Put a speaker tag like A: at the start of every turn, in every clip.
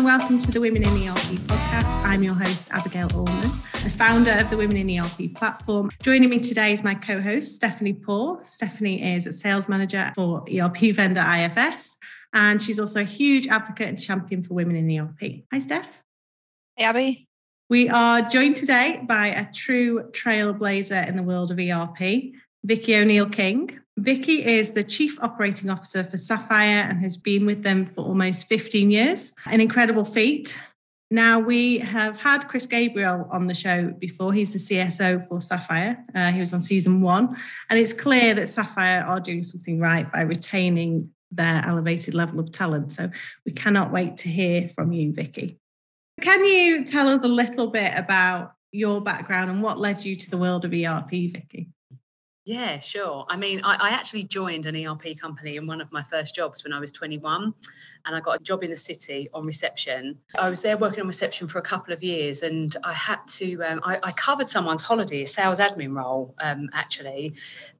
A: and welcome to the Women in ERP podcast. I'm your host, Abigail Allman, a founder of the Women in ERP platform. Joining me today is my co host, Stephanie Poor. Stephanie is a sales manager for ERP vendor IFS, and she's also a huge advocate and champion for women in ERP. Hi, Steph.
B: Hey, Abi.
A: We are joined today by a true trailblazer in the world of ERP, Vicki O'Neill King. Vicki is the Chief Operating Officer for Sapphire and has been with them for almost 15 years. An incredible feat. Now, we have had Chris Gabriel on the show before. He's the CSO for Sapphire. Uh, he was on season one. And it's clear that Sapphire are doing something right by retaining their elevated level of talent. So we cannot wait to hear from you, Vicki. Can you tell us a little bit about your background and what led you to the world of ERP, Vicky?
C: Yeah, sure. I mean, I, I, actually joined an ERP company in one of my first jobs when I was 21, and I got a job in the city on reception. I was there working on reception for a couple of years, and I had to, um, I, I, covered someone's holiday, a sales admin role, um, actually,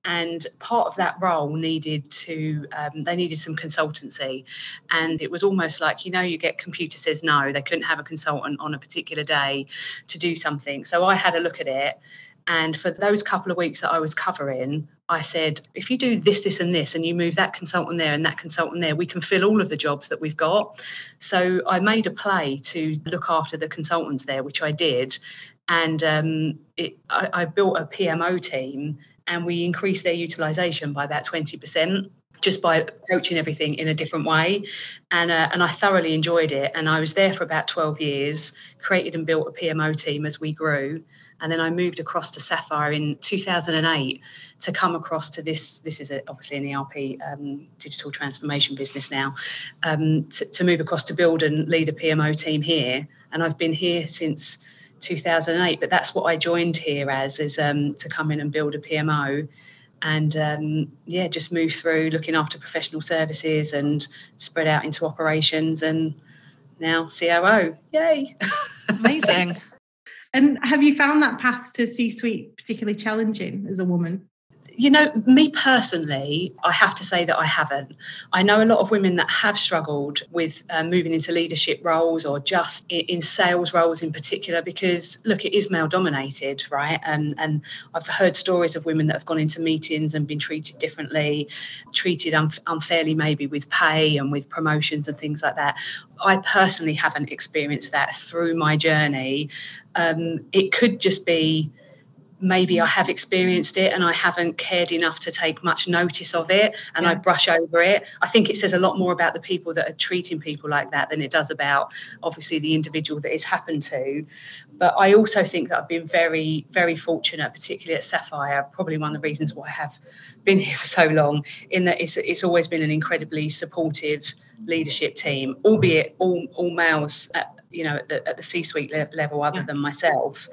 C: and part of that role needed to, um, they needed some consultancy, and it was almost like, you know, you get computer says no, they couldn't have a consultant on a particular day to do something. So I had a look at it and for those couple of weeks that I was covering, I said, if you do this, this, and this, and you move that consultant there and that consultant there, we can fill all of the jobs that we've got. So I made a play to look after the consultants there, which I did. And um, it, I, I built a PMO team and we increased their utilization by about 20% just by approaching everything in a different way. And, uh, and I thoroughly enjoyed it. And I was there for about 12 years, created and built a PMO team as we grew. And then I moved across to Sapphire in 2008 to come across to this. This is a, obviously an ERP um, digital transformation business now. Um, to, to move across to build and lead a PMO team here. And I've been here since 2008. But that's what I joined here as, is um, to come in and build a PMO and um, yeah, just move through looking after professional services and spread out into operations and now COO. Yay!
B: Amazing.
A: And have you found that path to C suite particularly challenging as a woman?
C: You know, me personally, I have to say that I haven't. I know a lot of women that have struggled with uh, moving into leadership roles or just in, sales roles in particular, because look, it is male dominated, right? And and I've heard stories of women that have gone into meetings and been treated differently, treated unfairly, maybe with pay and with promotions and things like that. I personally haven't experienced that through my journey. Um, it could just be maybe I have experienced it and I haven't cared enough to take much notice of it and yeah. I brush over it. I think it says a lot more about the people that are treating people like that than it does about obviously the individual that it's happened to. But I also think that I've been very, very fortunate, particularly at Sapphire, probably one of the reasons why I have been here for so long, in that it's, it's always been an incredibly supportive leadership team, albeit all, all males at, you know, at the, at the C-suite le- level other yeah. than myself.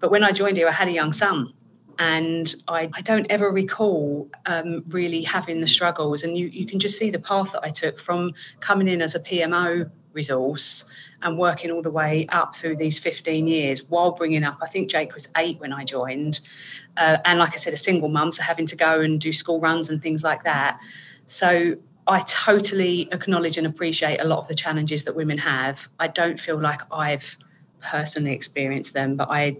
C: But when I joined here, I had a young son. And I, I don't ever recall um, really having the struggles. And you, you can just see the path that I took from coming in as a PMO resource and working all the way up through these 15 years while bringing up, I think Jake was eight when I joined. Uh, and like I said, a single mum, so having to go and do school runs and things like that. So I totally acknowledge and appreciate a lot of the challenges that women have. I don't feel like I've personally experienced them, but I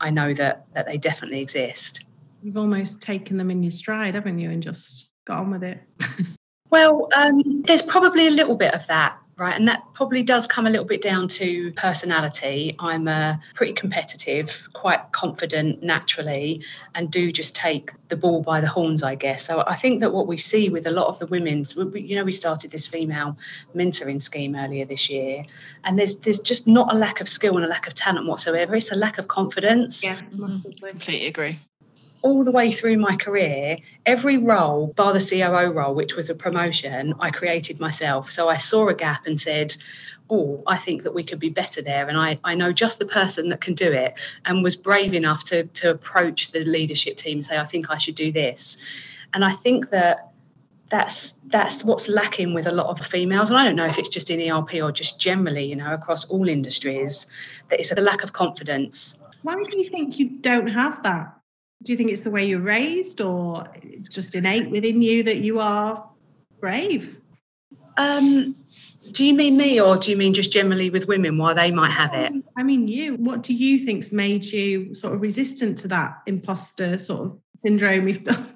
C: I know that that they definitely exist.
A: You've almost taken them in your stride, haven't you, and just got on with it.
C: well, um, there's probably a little bit of that right? And that probably does come a little bit down to personality. I'm a uh, pretty competitive, quite confident naturally, and do just take the ball by the horns, I guess. So I think that what we see with a lot of the women's, you know, we started this female mentoring scheme earlier this year, and there's there's just not a lack of skill and a lack of talent whatsoever. It's a lack of confidence.
B: Yeah, completely agree
C: all the way through my career, every role, bar the COO role, which was a promotion, I created myself. So I saw a gap and said, Oh, I think that we could be better there. And I, I know just the person that can do it and was brave enough to, to approach the leadership team and say, I think I should do this. And I think that that's that's what's lacking with a lot of females and i don't know if it's just in erp or just generally you know across all industries that it's a lack of confidence
A: why do you think you don't have that do you think it's the way you're raised or just innate within you that you are brave?
C: Um, Do you mean me, or do you mean just generally with women why they might have it?
A: I mean, you. What do you think's made you sort of resistant to that imposter sort of syndrome stuff?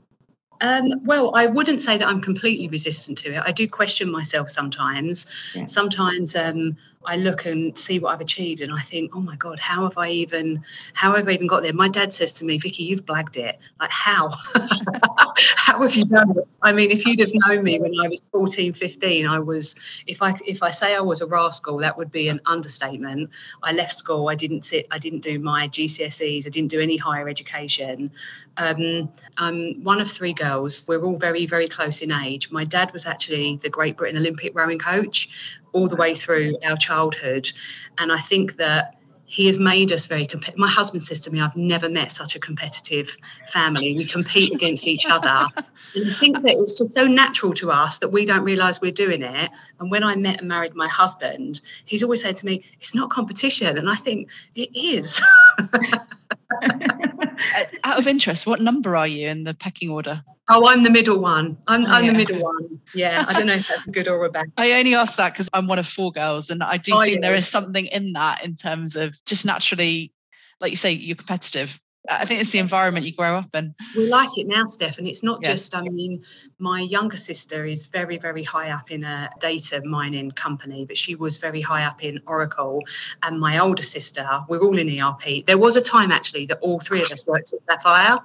C: Um, well, I wouldn't say that I'm completely resistant to it. I do question myself sometimes. Yeah. Sometimes um, I look and see what I've achieved, and I think, oh my god, how have I even, how have I even got there? My dad says to me, Vicki, you've blagged it. Like how? how have you done it? I mean, if you'd have known me when I was 14, 15, I was. If I if I say I was a rascal, that would be an understatement. I left school. I didn't sit. I didn't do my GCSEs. I didn't do any higher education. Um, I'm one of three girls. We're all very very close in age. My dad was actually the Great Britain Olympic rowing coach all the way through our childhood. And I think that he has made us very competitive. My husband says to me, I've never met such a competitive family. We compete against each other. And I think that it's just so natural to us that we don't realise we're doing it. And when I met and married my husband, he's always said to me, It's not competition. And I think it is.
B: Uh, out of interest, what number are you in the pecking order?
C: Oh, I'm the middle one. I'm, I'm yeah. the middle one. Yeah, I don't know if that's good or a bad.
B: I only ask that because I'm one of four girls, and I do oh, think yeah. there is something in that in terms of just naturally, like you say, you're competitive. I think it's the environment you grow up in.
C: We like it now, Steph, and it's not yeah. just. I mean, my younger sister is very, very high up in a data mining company, but she was very high up in Oracle. And my older sister, we're all in ERP. There was a time actually that all three of us worked at Sapphire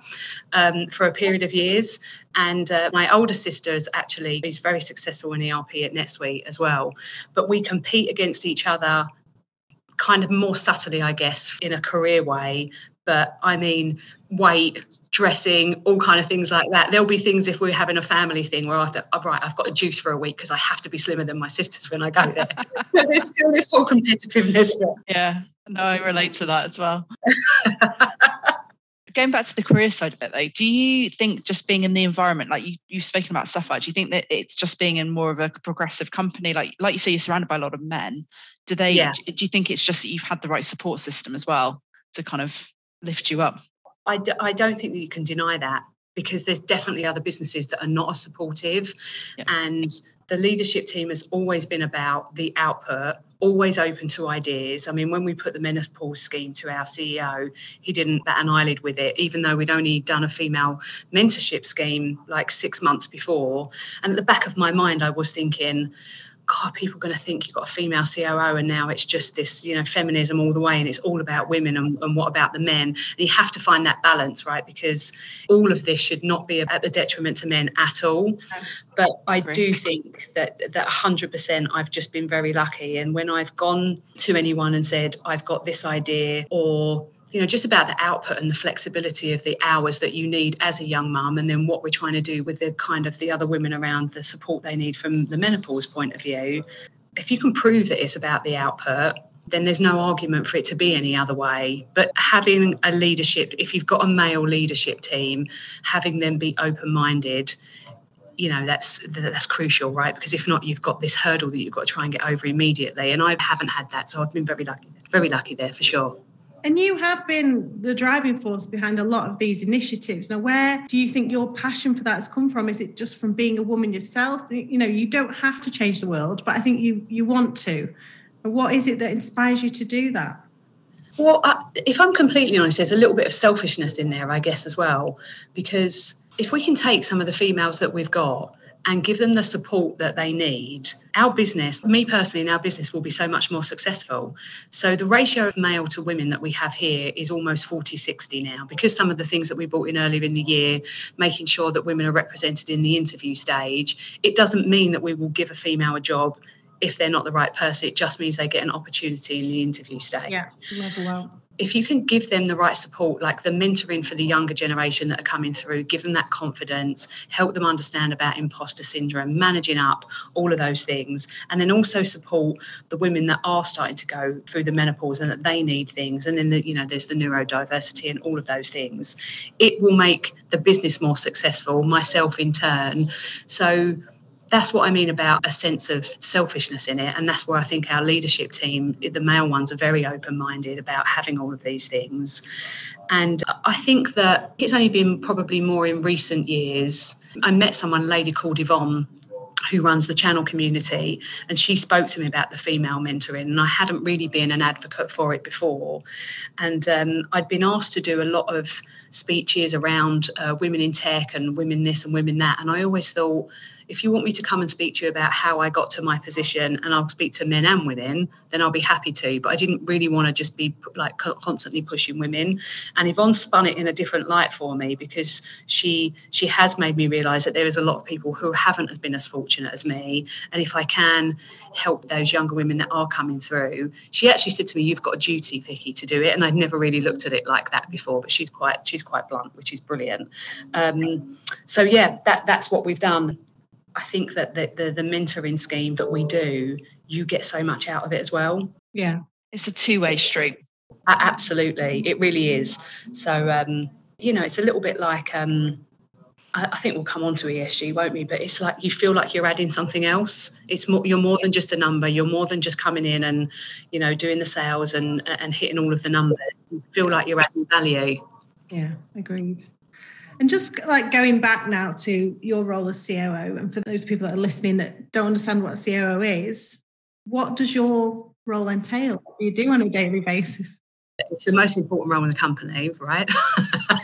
C: um, for a period of years. And uh, my older sister is actually is very successful in ERP at NetSuite as well. But we compete against each other kind of more subtly, I guess, in a career way, but I mean weight, dressing, all kind of things like that. There'll be things if we're having a family thing where I thought, oh, right, I've got a juice for a week because I have to be slimmer than my sisters when I go there. so there's still this whole competitiveness. There.
B: Yeah, no, I relate to that as well. Going back to the career side of it, though, do you think just being in the environment, like you, you've spoken about Sapphire, do you think that it's just being in more of a progressive company, like like you say, you're surrounded by a lot of men? Do they? Yeah. Do you think it's just that you've had the right support system as well to kind of lift you up?
C: I d- I don't think that you can deny that because there's definitely other businesses that are not as supportive. Yeah. And the leadership team has always been about the output, always open to ideas. I mean, when we put the menopause scheme to our CEO, he didn't bat an eyelid with it, even though we'd only done a female mentorship scheme like six months before. And at the back of my mind, I was thinking, God, people are going to think you've got a female COO and now it's just this, you know, feminism all the way and it's all about women and, and what about the men? And you have to find that balance, right? Because all of this should not be at the detriment to men at all. But I do think that that 100% I've just been very lucky. And when I've gone to anyone and said, I've got this idea or you know just about the output and the flexibility of the hours that you need as a young mum and then what we're trying to do with the kind of the other women around the support they need from the menopause point of view. If you can prove that it's about the output then there's no argument for it to be any other way. But having a leadership if you've got a male leadership team having them be open minded you know that's that's crucial right? Because if not you've got this hurdle that you've got to try and get over immediately. And i haven't had that so i've been very lucky very lucky there for sure
A: and you have been the driving force behind a lot of these initiatives. Now, where do you think your passion for that has come from? Is it just from being a woman yourself? You know, you don't have to change the world, but I think you you want to. What is it that inspires you to do that?
C: Well, uh, if I'm completely honest, there's a little bit of selfishness in there, I guess, as well, because if we can take some of the females that we've got and give them the support that they need, our business, me personally, in our business will be so much more successful. So the ratio of male to women that we have here is almost 40 60 now because some of the things that we brought in earlier in the year, making sure that women are represented in the interview stage, it doesn't mean that we will give a female a job if they're not the right person. It just means they get an opportunity in the interview stage.
A: Yeah, level out
C: if you can give them the right support, like the mentoring for the younger generation that are coming through, give them that confidence, help them understand about imposter syndrome, managing up, all of those things, and then also support the women that are starting to go through the menopause and that they need things, and then the, you know there's the neurodiversity and all of those things. It will make the business more successful, myself in turn. So that's what I mean about a sense of selfishness in it. And that's where I think our leadership team, the male ones, are very open minded about having all of these things. And I think that it's only been probably more in recent years. I met someone, lady called Yvonne, who runs the channel community and she spoke to me about the female mentoring and i hadn't really been an advocate for it before and um, i'd been asked to do a lot of speeches around uh, women in tech and women this and women that and i always thought if you want me to come and speak to you about how I got to my position and I'll speak to men and women, then I'll be happy to. But I didn't really want to just be like constantly pushing women. And Yvonne spun it in a different light for me because she she has made me realise that there is a lot of people who haven't been as fortunate as me. And if I can help those younger women that are coming through, she actually said to me, "You've got a duty, Vicki, to do it." And I'd never really looked at it like that before. But she's quite she's quite blunt, which is brilliant. Um, so yeah, that that's what we've done. I think that the, the, the mentoring scheme that we do, you get so much out of it as well.
A: Yeah,
B: it's a two way street.
C: Absolutely, it really is. So um, you know, it's a little bit like um, I, I think we'll come on to ESG, won't we? But it's like you feel like you're adding something else. It's more you're more than just a number. You're more than just coming in and you know doing the sales and and hitting all of the numbers. You feel like you're adding value.
A: Yeah, agreed. And just like going back now to your role as COO, and for those people that are listening that don't understand what COO is, what does your role entail? What do you do on a daily basis?
C: It's the most important role in the company, right?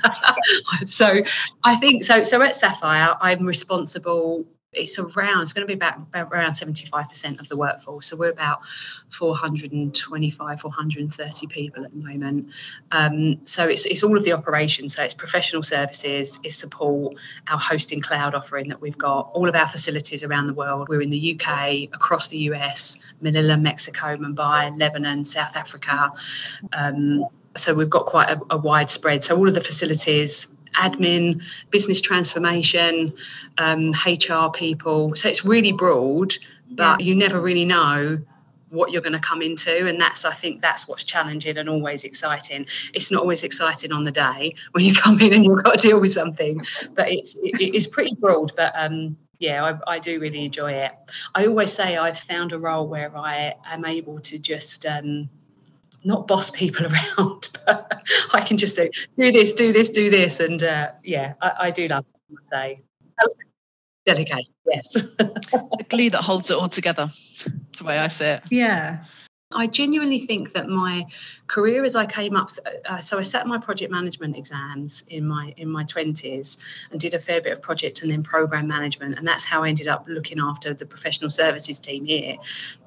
C: so I think so. So at Sapphire, I'm responsible it's around it's going to be about, about around 75% of the workforce. So we're about 425 430 people at the moment. Um, so it's, it's all of the operations. So it's professional services it's support our hosting cloud offering that we've got all of our facilities around the world. We're in the uk across the us manila mexico mumbai lebanon south africa. Um, so we've got quite a, a wide spread. So all of the facilities admin, business transformation, um, HR people. So it's really broad, but yeah. you never really know what you're going to come into and that's i think that's what's challenging and always exciting it's not always exciting on the day when you come in and you've got to deal with something but it's it is pretty broad but um yeah I, I, do really enjoy it i always say i've found a role where i am able to just um not boss people around, but I can just do, do this, do this, do this. And uh, yeah, I, I, do love it, I say. Delegate, yes.
B: the glue that holds it all together. That's the way I see it.
A: Yeah.
C: I genuinely think that my career as I came up, uh, so I sat my project management exams in my in my twenties and did a fair bit of project and then program management, and that's how I ended up looking after the professional services team here.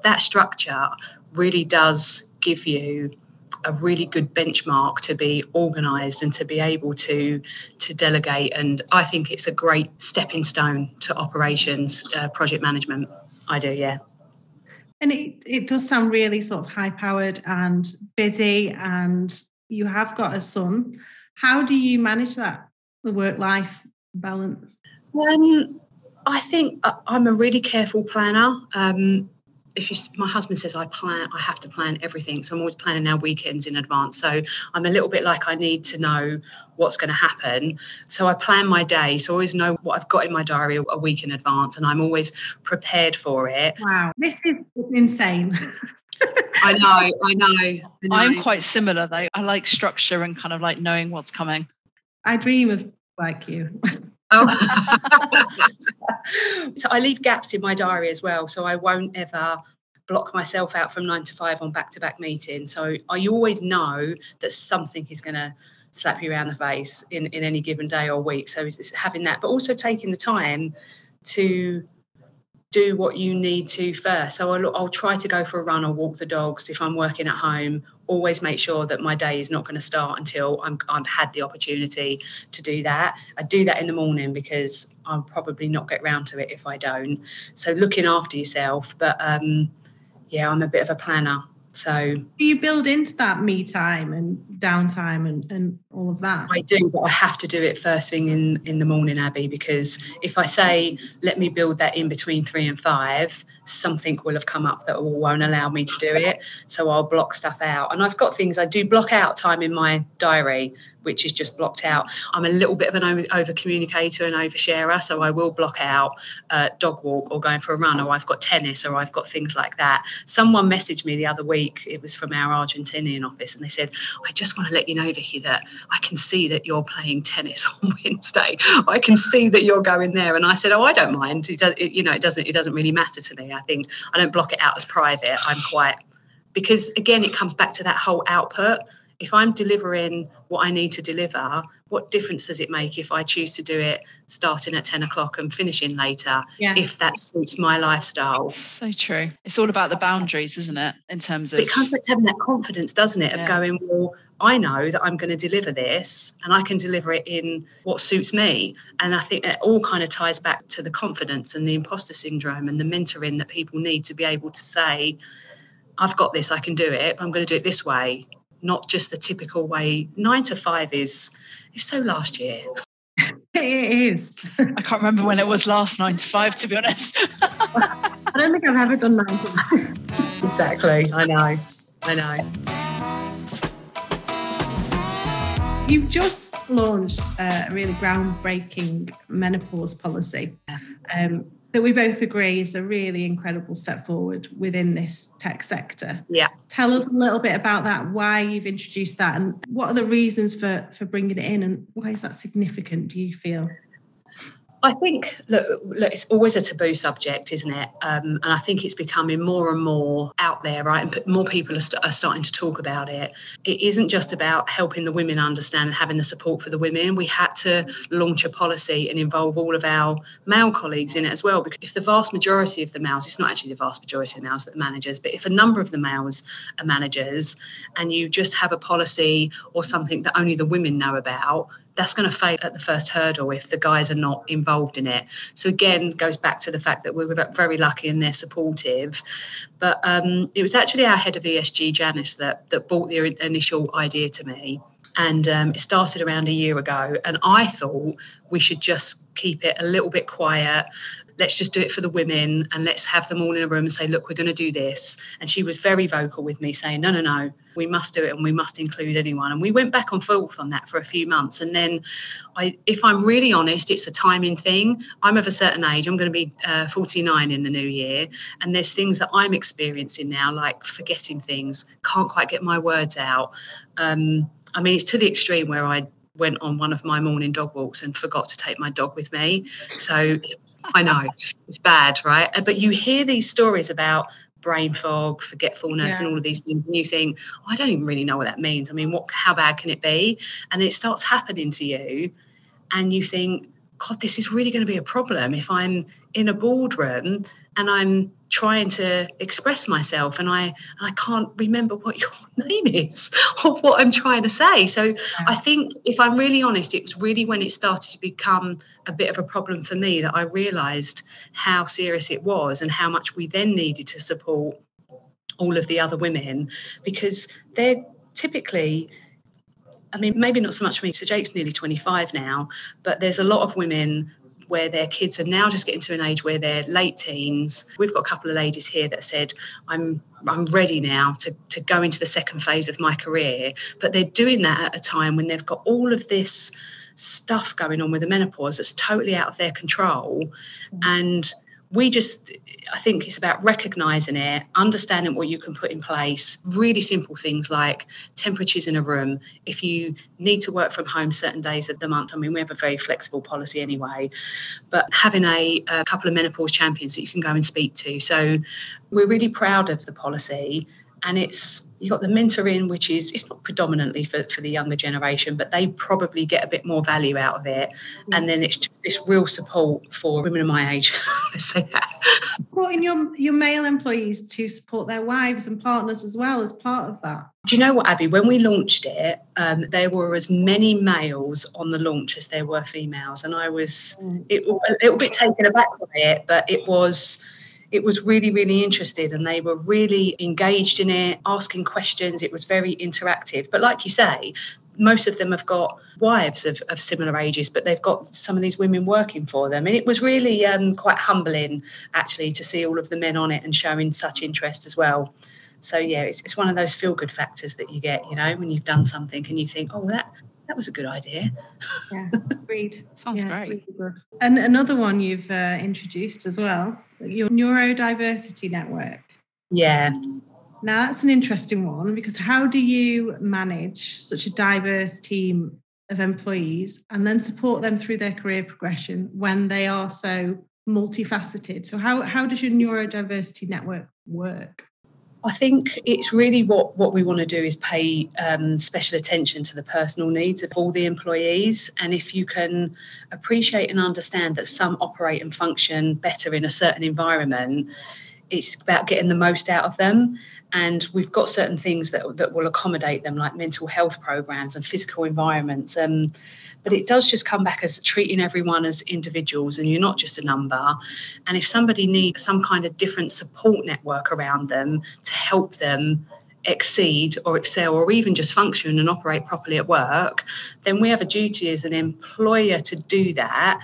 C: That structure really does give you a really good benchmark to be organized and to be able to to delegate. And i think it's a great stepping stone to operations uh, project management. I do yeah.
A: And it, it does sound really sort of high powered and busy and you have got a son. How do you manage that the work life balance?
C: Um, i think uh, i'm a really careful planner. Um, if you, my husband says I plan, I have to plan everything. So I'm always planning our weekends in advance. So I'm a little bit like I need to know what's going to happen. So I plan my day. So I always know what I've got in my diary a week in advance, and I'm always prepared for it.
A: Wow, this is insane.
C: I know, I know, I know.
B: I'm quite similar though. I like structure and kind of like knowing what's coming.
A: I dream of like you.
C: Oh. so I leave gaps in my diary as well. So I won't ever block myself out from nine to five on back to back meetings. So I always know that something is going to slap you around the face in, in any given day or week. So it's having that, but also taking the time to do what you need to first. So I'll, I'll try to go for a run or walk the dogs if I'm working at home. Always make sure that my day is not going to start until I'm, I've had the opportunity to do that. I do that in the morning because I'll probably not get round to it if I don't. So looking after yourself. But um, yeah, I'm a bit of a planner. So
A: do you build into that me time and downtime and, and all of that?
C: I do, but I have to do it first thing in, in the morning, Abi, because if I say let me build that in between three and five, something will have come up that won't allow me to do it. So I'll block stuff out. And I've got things I do block out time in my diary which is just blocked out. I'm a little bit of an over communicator and oversharer, so I will block out uh, dog walk or going for a run, or I've got tennis, or I've got things like that. Someone messaged me the other week, it was from our Argentinian office, and they said, I just want to let you know, Vicki, that I can see that you're playing tennis on Wednesday. I can see that you're going there. And I said, Oh, I don't mind. It it, you know, it doesn't, it doesn't really matter to me. I think I don't block it out as private. I'm quite because again it comes back to that whole output if I'm delivering what I need to deliver, what difference does it make if I choose to do it starting at 10 o'clock and finishing later, yeah. if that suits my lifestyle?
B: So true. It's all about the boundaries, isn't it? In terms of.
C: But it comes back to having that confidence, doesn't it? Of yeah. going, well, I know that I'm going to deliver this and I can deliver it in what suits me. And I think it all kind of ties back to the confidence and the imposter syndrome and the mentoring that people need to be able to say, I've got this, I can do it, I'm going to do it this way not just the typical way. Nine to five is is so last year.
A: It is.
B: I can't remember when it was last nine to five, to be honest.
A: I don't think I've ever done nine to five.
C: exactly. I know. I
A: know. You've just launched a really groundbreaking menopause policy. Um, that we both agree is a really incredible step forward within this tech sector.
C: Yeah.
A: Tell us a little bit about that, why you've introduced that and what are the reasons for for bringing it in and why is that significant do you feel?
C: I think look, look, it's always a taboo subject, isn't it? Um, and I think it's becoming more and more out there, right? And more people are, st- are, starting to talk about it. It isn't just about helping the women understand and having the support for the women. We had to launch a policy and involve all of our male colleagues in it as well. Because if the vast majority of the males, it's not actually the vast majority of the males that are managers, but if a number of the males are managers, and you just have a policy or something that only the women know about that's going to fail at the first hurdle if the guys are not involved in it. So again, goes back to the fact that we were very lucky and they're supportive. But um, it was actually our head of ESG, Janice, that that brought the initial idea to me. And um, it started around a year ago. And I thought we should just keep it a little bit quiet let's just do it for the women and let's have them all in a room and say, look, we're going to do this. And she was very vocal with me saying, no, no, no, we must do it and we must include anyone. And we went back and forth on that for a few months. And then, I, if I'm really honest, it's a timing thing. I'm of a certain age. I'm going to be uh, 49 in the new year. And there's things that I'm experiencing now, like forgetting things, can't quite get my words out. Um, I mean, it's to the extreme where I went on one of my morning dog walks and forgot to take my dog with me. So I know it's bad, right? But you hear these stories about brain fog, forgetfulness, yeah. and all of these things, and you think, oh, I don't even really know what that means. I mean, what? How bad can it be? And it starts happening to you, and you think, God, this is really going to be a problem if I'm in a boardroom and I'm trying to express myself and I and I can't remember what your name is or what I'm trying to say. So yeah. I think if I'm really honest, it was really when it started to become a bit of a problem for me that I realized how serious it was and how much we then needed to support all of the other women because they're typically I mean, maybe not so much for me. So Jake's nearly 25 now, but there's a lot of women where their kids are now just getting to an age where they're late teens. We've got a couple of ladies here that said, I'm I'm ready now to, to go into the second phase of my career. But they're doing that at a time when they've got all of this stuff going on with the menopause that's totally out of their control. Mm. And we just i think it's about recognizing it understanding what you can put in place really simple things like temperatures in a room. If you need to work from home certain days of the month i mean we have a very flexible policy anyway but having a, a couple of menopause champions that you can go and speak to. So we're really proud of the policy and it's you've got the mentoring which is it's not predominantly for, for the younger generation but they probably get a bit more value out of it. Mm. and then it's just this real support for women of my age. Let's say that
A: supporting your your male employees to support their wives and partners as well as part of that.
C: Do you know what Abi? When we launched it um, there were as many males on the launch as there were females. And i was mm. it, a little bit taken aback by it but it was it was really, really interested and they were really engaged in it, asking questions. It was very interactive. But like you say, most of them have got wives of, of similar ages, but they've got some of these women working for them. And it was really um, quite humbling, actually, to see all of the men on it and showing such interest as well. So, yeah, it's, it's one of those feel good factors that you get, you know, when you've done something and you think, oh, that, that was a good idea.
A: Yeah, agreed.
B: Sounds yeah, great.
A: Really and another one you've uh, introduced as well, your neurodiversity network.
C: Yeah.
A: Now that's an interesting one because how do you manage such a diverse team of employees and then support them through their career progression when they are so multifaceted? So how how does your neurodiversity network work?
C: I think it's really what, what we want to do is pay um, special attention to the personal needs of all the employees. And if you can appreciate and understand that some operate and function better in a certain environment, it's about getting the most out of them. And we've got certain things that, that will accommodate them like mental health programs and physical environments. Um, but it does just come back as treating everyone as individuals and you're not just a number. And if somebody needs some kind of different support network around them to help them exceed or excel or even just function and operate properly at work then we have a duty as an employer to do that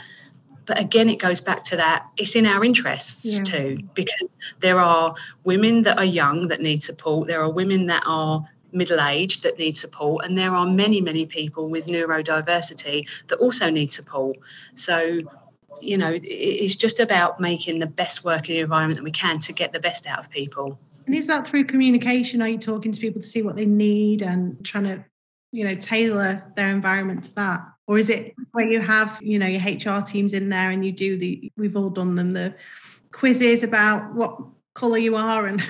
C: but again it goes back to that it's in our interests yeah. too because there are women that are young that need support there are women that are middle aged that need support and there are many many people with neurodiversity that also need support. So you know it's just about making the best working environment that we can to get the best out of people.
A: And is that through communication? Are you talking to people to see what they need and trying to you know tailor their environment to that or is it where you have you know your hr teams in there and you do the we've all done them the quizzes about what color you are and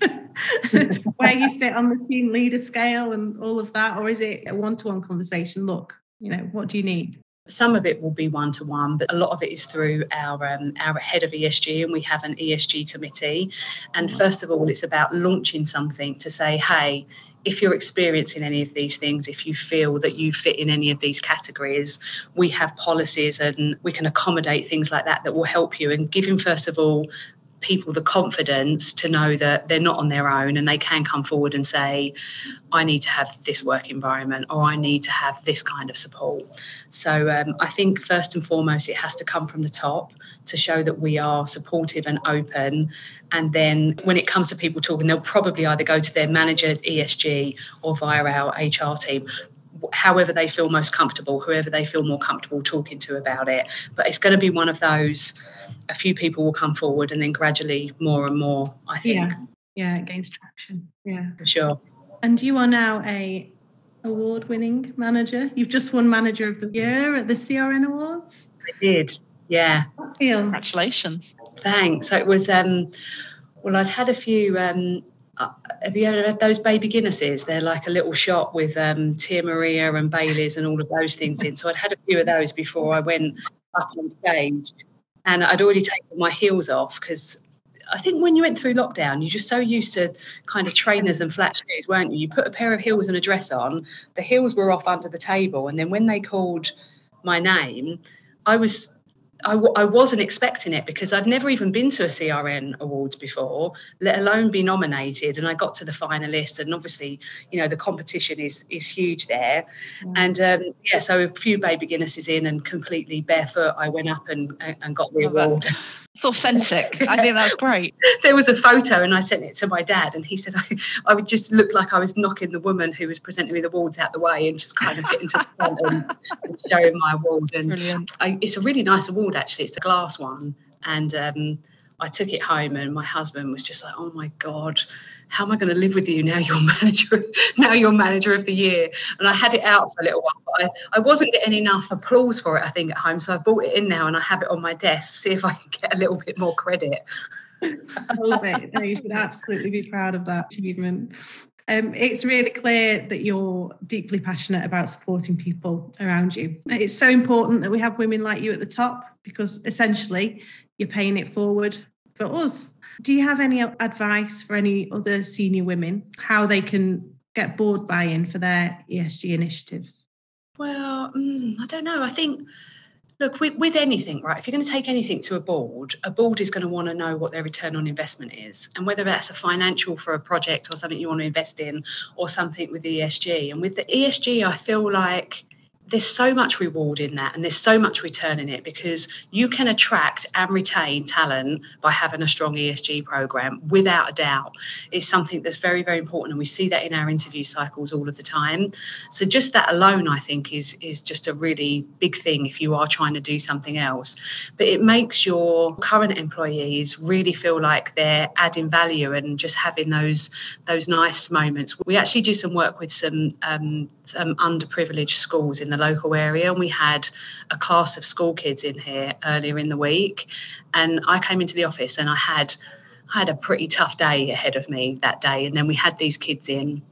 A: where you fit on the team leader scale and all of that? Or is it a one-to-one conversation? Look you know what do you need
C: some of it will be one to one, but a lot of it is through our um, our head of ESG, and we have an ESG committee. And first of all, it's about launching something to say, hey, if you're experiencing any of these things, if you feel that you fit in any of these categories, we have policies and we can accommodate things like that that will help you and give him, first of all, people the confidence to know that they're not on their own and they can come forward and say, I need to have this work environment or I need to have this kind of support. So um, I think first and foremost, it has to come from the top to show that we are supportive and open. And then when it comes to people talking, they'll probably either go to their manager, at ESG, or via our HR team however they feel most comfortable, whoever they feel more comfortable talking to about it. But it's going to be one of those a few people will come forward and then gradually more and more, I think.
A: Yeah, yeah it gains traction. Yeah.
C: For sure.
A: And you are now a award winning manager. You've just won manager of the year at the CRN Awards.
C: I did. Yeah.
A: feel?
B: Congratulations.
C: Thanks. So it was um well I'd had a few um have you ever had those baby Guinnesses? They're like a little shot with um, Tia Maria and Baileys and all of those things in. So I'd had a few of those before I went up on stage and I'd already taken my heels off because I think when you went through lockdown, you're just so used to kind of trainers and flat shoes, weren't you? You put a pair of heels and a dress on, the heels were off under the table, and then when they called my name, I was I w- I wasn't expecting it because I'd never even been to a CRN awards before, let alone be nominated. And I got to the finalists, and obviously, you know, the competition is is huge there. Mm. And um, yeah, so a few baby Guinnesses in, and completely barefoot, I went up and and got the award.
B: It's authentic. I think that's great.
C: there was a photo, and I sent it to my dad, and he said I, I would just look like I was knocking the woman who was presenting me the awards out the way, and just kind of getting to the front and, and showing my award. And I, it's a really nice award, actually. It's a glass one, and um, I took it home, and my husband was just like, "Oh my god." How am I going to live with you now? You're manager, now you're manager of the year. And I had it out for a little while, but I, I wasn't getting enough applause for it. I think at home, so I brought it in now and I have it on my desk. See if I can get a little bit more credit.
A: I. No, you should absolutely be proud of that achievement. Um, it's really clear that you're deeply passionate about supporting people around you. It's so important that we have women like you at the top because essentially you're paying it forward for us. Do you have any advice for any other senior women how they can get board buy in for their ESG initiatives?
C: Well, mm, I don't know. I think Look, with, with anything, right? If you're going to take anything to a board, a board is going to want to know what their return on investment is, and whether that's a financial for a project or something you want to invest in, or something with ESG. And with the ESG, I feel like there's so much reward in that and there's so much return in it because you can attract and retain talent by having a strong ESG program without a doubt. It's something that's very, very important and we see that in our interview cycles all of the time. So just that alone I think is is just a really big thing if you are trying to do something else. But it makes your current employees really feel like they're adding value and just having those those nice moments. We actually do some work with some um, some underprivileged schools in the local area, and we had a class of school kids in here earlier in the week. And I came into the office and I had I had a pretty tough day ahead of me that day. And then we had these kids in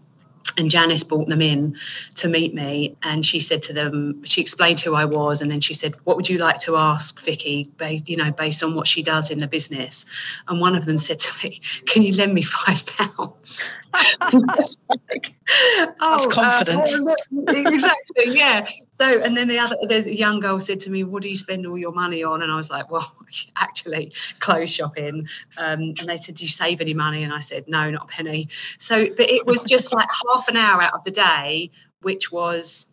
C: and Janice brought them in to meet me, and she said to them, she explained who I was, and then she said, "What would you like to ask Vicki? You know, based on what she does in the business?" And one of them said to me, "Can you lend me five pounds?"
B: like, oh, That's uh, confidence.
C: Uh, exactly, yeah. So, and then the other, the young girl said to me, "What do you spend all your money on?" And I was like, "Well, actually, clothes shopping." Um, and they said, "Do you save any money?" And I said, "No, not a penny." So, but it was just like half an hour out of the day, which was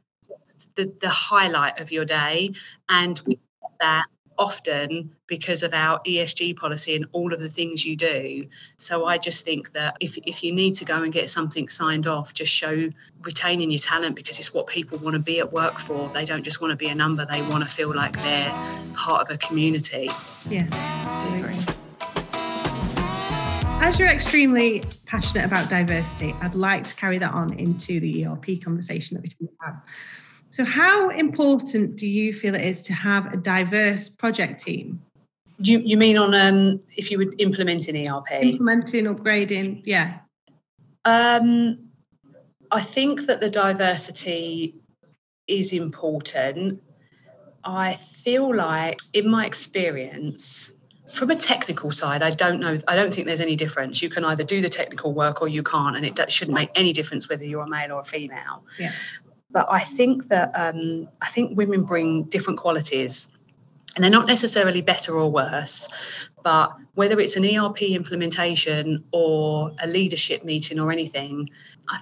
C: the, the highlight of your day. And we get that often because of our ESG policy and all of the things you do. So I just think that if, if you need to go and get something signed off, just show retaining your talent because it's what people want to be at work for. They don't just want to be a number, they want to feel like they're part of a community.
A: Yeah, I agree as you're extremely passionate about diversity, I'd like to carry that on into the ERP conversation that we have. So, how important do you feel it is to have a diverse project team?
C: You, you mean on um, if you would implement an ERP?
A: Implementing, upgrading, yeah.
C: Um, I think that the diversity is important. I feel like, in my experience, from a technical side, I don't know. I don't think there's any difference. You can either do the technical work or you can't, and it shouldn't make any difference whether you're a male or a female.
A: Yeah.
C: But I think that um, I think women bring different qualities, and they're not necessarily better or worse. But whether it's an ERP implementation or a leadership meeting or anything, I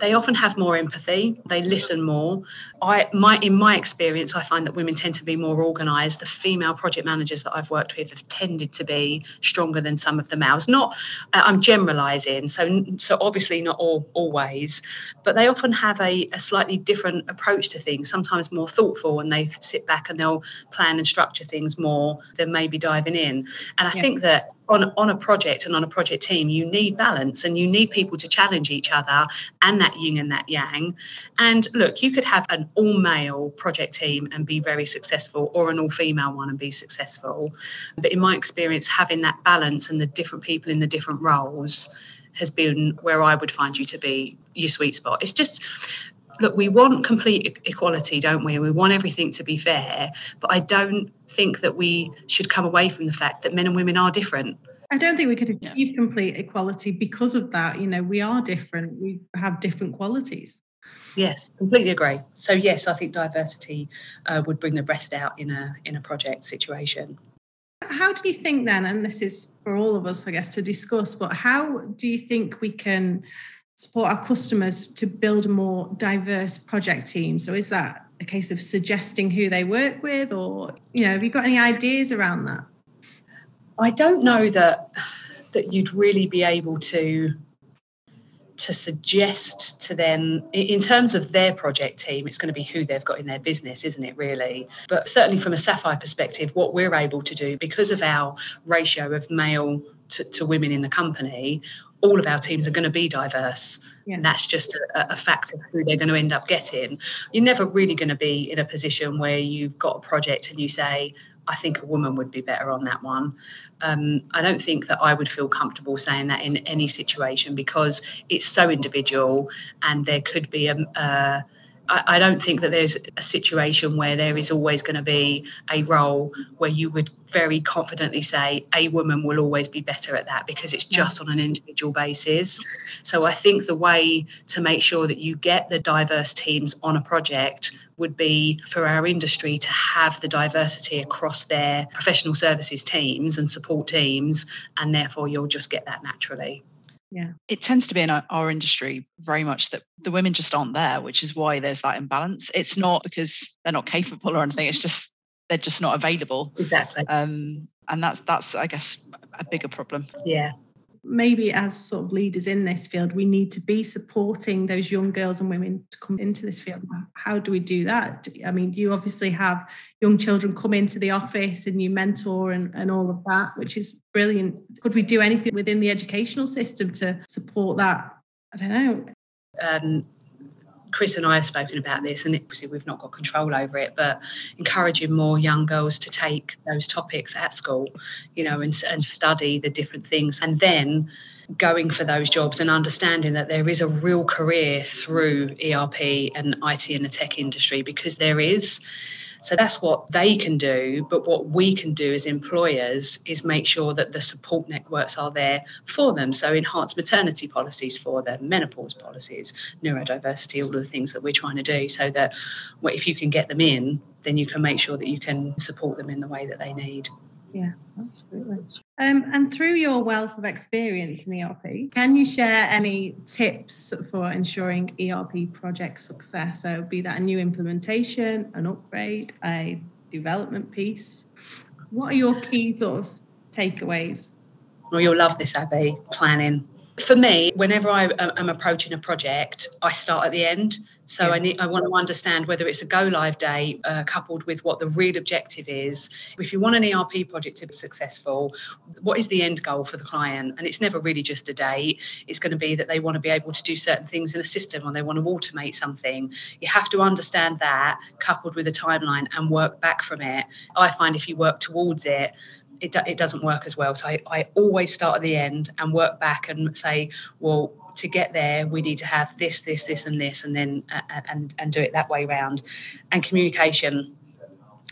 C: they often have more empathy. They listen more. I my in my experience i find that women tend to be more organized. The female project managers that i've worked with have tended to be stronger than some of the males. Not uh, i'm generalizing so so obviously not all always but they often have a, a slightly different approach to things sometimes more thoughtful and they sit back and they'll plan and structure things more than maybe diving in. And i yeah. think that on, on a project and on a project team, you need balance and you need people to challenge each other and that yin and that yang. And look, you could have an all male project team and be very successful, or an all female one and be successful. But in my experience, having that balance and the different people in the different roles has been where I would find you to be your sweet spot. It's just look, we want complete equality, don't we? We want everything to be fair, but I don't think that we should come away from the fact that men and women are different.
A: I don't think we could achieve yeah. complete equality because of that. You know, we are different, we have different qualities.
C: Yes, completely agree. So yes, I think diversity uh, would bring the best out in a in a project situation.
A: How do you think then, and this is for all of us, I guess, to discuss, but how do you think we can support our customers to build a more diverse project team? So is that a case of suggesting who they work with, or you know, have you got any ideas around that?
C: I don't know that that you'd really be able to to suggest to them in terms of their project team it's going to be who they've got in their business isn't it really but certainly from a sapphire perspective what we're able to do because of our ratio of male to, to women in the company all of our teams are going to be diverse. Yeah. And that's just a, a fact of who they're going to end up getting. You're never really going to be in a position where you've got a project and you say, I think a woman would be better on that one. Um, I don't think that I would feel comfortable saying that in any situation because it's so individual and there could be a, a I, don't think that there's a situation where there is always going to be a role where you would very confidently say a woman will always be better at that because it's just on an individual basis. So I think the way to make sure that you get the diverse teams on a project would be for our industry to have the diversity across their professional services teams and support teams, and therefore you'll just get that naturally.
B: Yeah. It tends to be in our, our, industry very much that the women just aren't there, which is why there's that imbalance. It's not because they're not capable or anything, it's just they're just not available.
C: Exactly.
B: Um, and that's that's I guess a bigger problem.
C: Yeah
A: maybe as sort of leaders in this field, we need to be supporting those young girls and women to come into this field. How do we do that? I mean, you obviously have young children come into the office and you mentor and, and all of that, which is brilliant. Could we do anything within the educational system to support that? I don't know.
C: Um, Chris and I have spoken about this, and obviously we've not got control over it, but encouraging more young girls to take those topics at school, you know, and, and study the different things, and then going for those jobs and understanding that there is a real career through ERP and IT in the tech industry because there is. So that's what they can do. But what we can do as employers is make sure that the support networks are there for them. So enhanced maternity policies for them, menopause policies, neurodiversity, all of the things that we're trying to do so that if you can get them in, then you can make sure that you can support them in the way that they need.
A: Yeah, absolutely. Um, and through your wealth of experience in ERP, can you share any tips for ensuring ERP project success? So, be that a new implementation, an upgrade, a development piece. What are your key sort of takeaways?
C: Well, you'll love this, Abi. Planning for me, whenever I am approaching a project, I start at the end. So yeah. I need I want to understand whether it's a go live day uh, coupled with what the real objective is. If you want an ERP project to be successful, what is the end goal for the client? And it's never really just a date. It's going to be that they want to be able to do certain things in a system or they want to automate something. You have to understand that coupled with a timeline and work back from it. I find if you work towards it, it, it doesn't work as well. So I, I always start at the end and work back and say, well, to get there, we need to have this, this, this, and this, and then uh, and and do it that way round. And communication.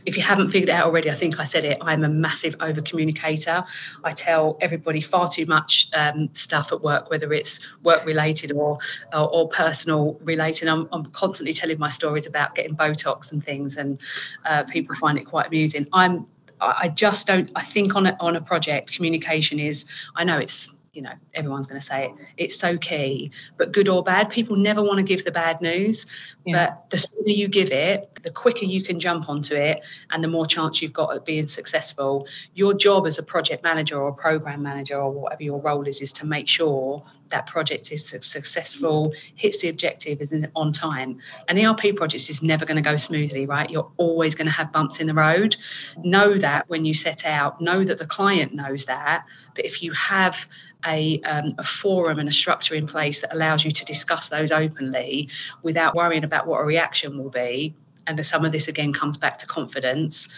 C: If you haven't figured it out already, I think I said it. I'm a massive over communicator. I tell everybody far too much um, stuff at work, whether it's work related or or, or personal related. I'm, I'm, constantly telling my stories about getting Botox and things, and uh, people find it quite amusing. I'm I just don't. I think on a, on a project, communication is. I know it's you know everyone's going to say it. It's so key, but good or bad, people never want to give the bad news. Yeah. But the sooner you give it, the quicker you can jump onto it, and the more chance you've got at being successful. Your job as a project manager or program manager or whatever your role is, is to make sure that project is successful, hits the objective, is on time. An ERP project is never going to go smoothly, right? You're always going to have bumps in the road. Know that when you set out, know that the client knows that. But if you have a, um, a forum and a structure in place that allows you to discuss those openly without worrying about what a reaction will be, and some of this again comes back to confidence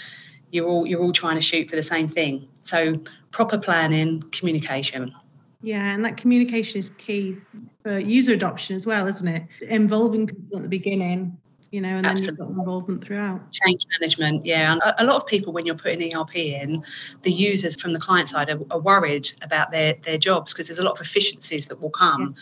C: you're all you're all trying to shoot for the same thing so proper planning communication
A: yeah, and that communication is key for user adoption as well, isn't it? Involving people at the beginning, you know, and Absolutely. then you've got involvement throughout.
C: Change management, yeah. And a, lot of people, when you're putting ERP in, the users from the client side are, are worried about their their jobs because there's a lot of efficiencies that will come.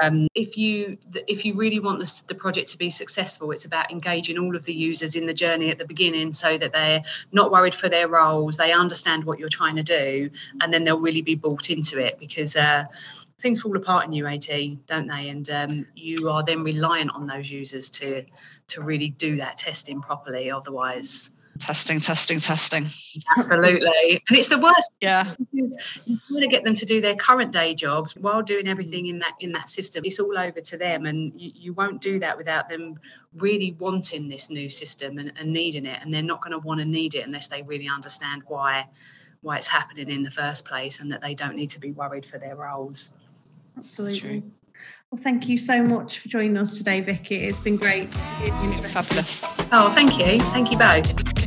C: Yeah. Um, if you if you really want the, the project to be successful, it's about engaging all of the users in the journey at the beginning so that they're not worried for their roles, they understand what you're trying to do, and then they'll really be bought into it because. Uh, things fall apart in UAT, don't they? And um, you are then reliant on those users to to really do that testing properly. Otherwise,
B: testing, testing, testing.
C: Absolutely, and it's the worst.
B: Yeah,
C: because you want to get them to do their current day jobs while doing everything in that in that system. It's all over to them, and you, you won't do that without them really wanting this new system and, and needing it. And they're not going to want to need it unless they really understand why why it's happening in the first place, and that they don't need to be worried for their roles.
A: Absolutely. True. Well, thank you so much for joining us today, Vicki. It's been great.
B: Fabulous.
C: Oh, thank you. Thank you both.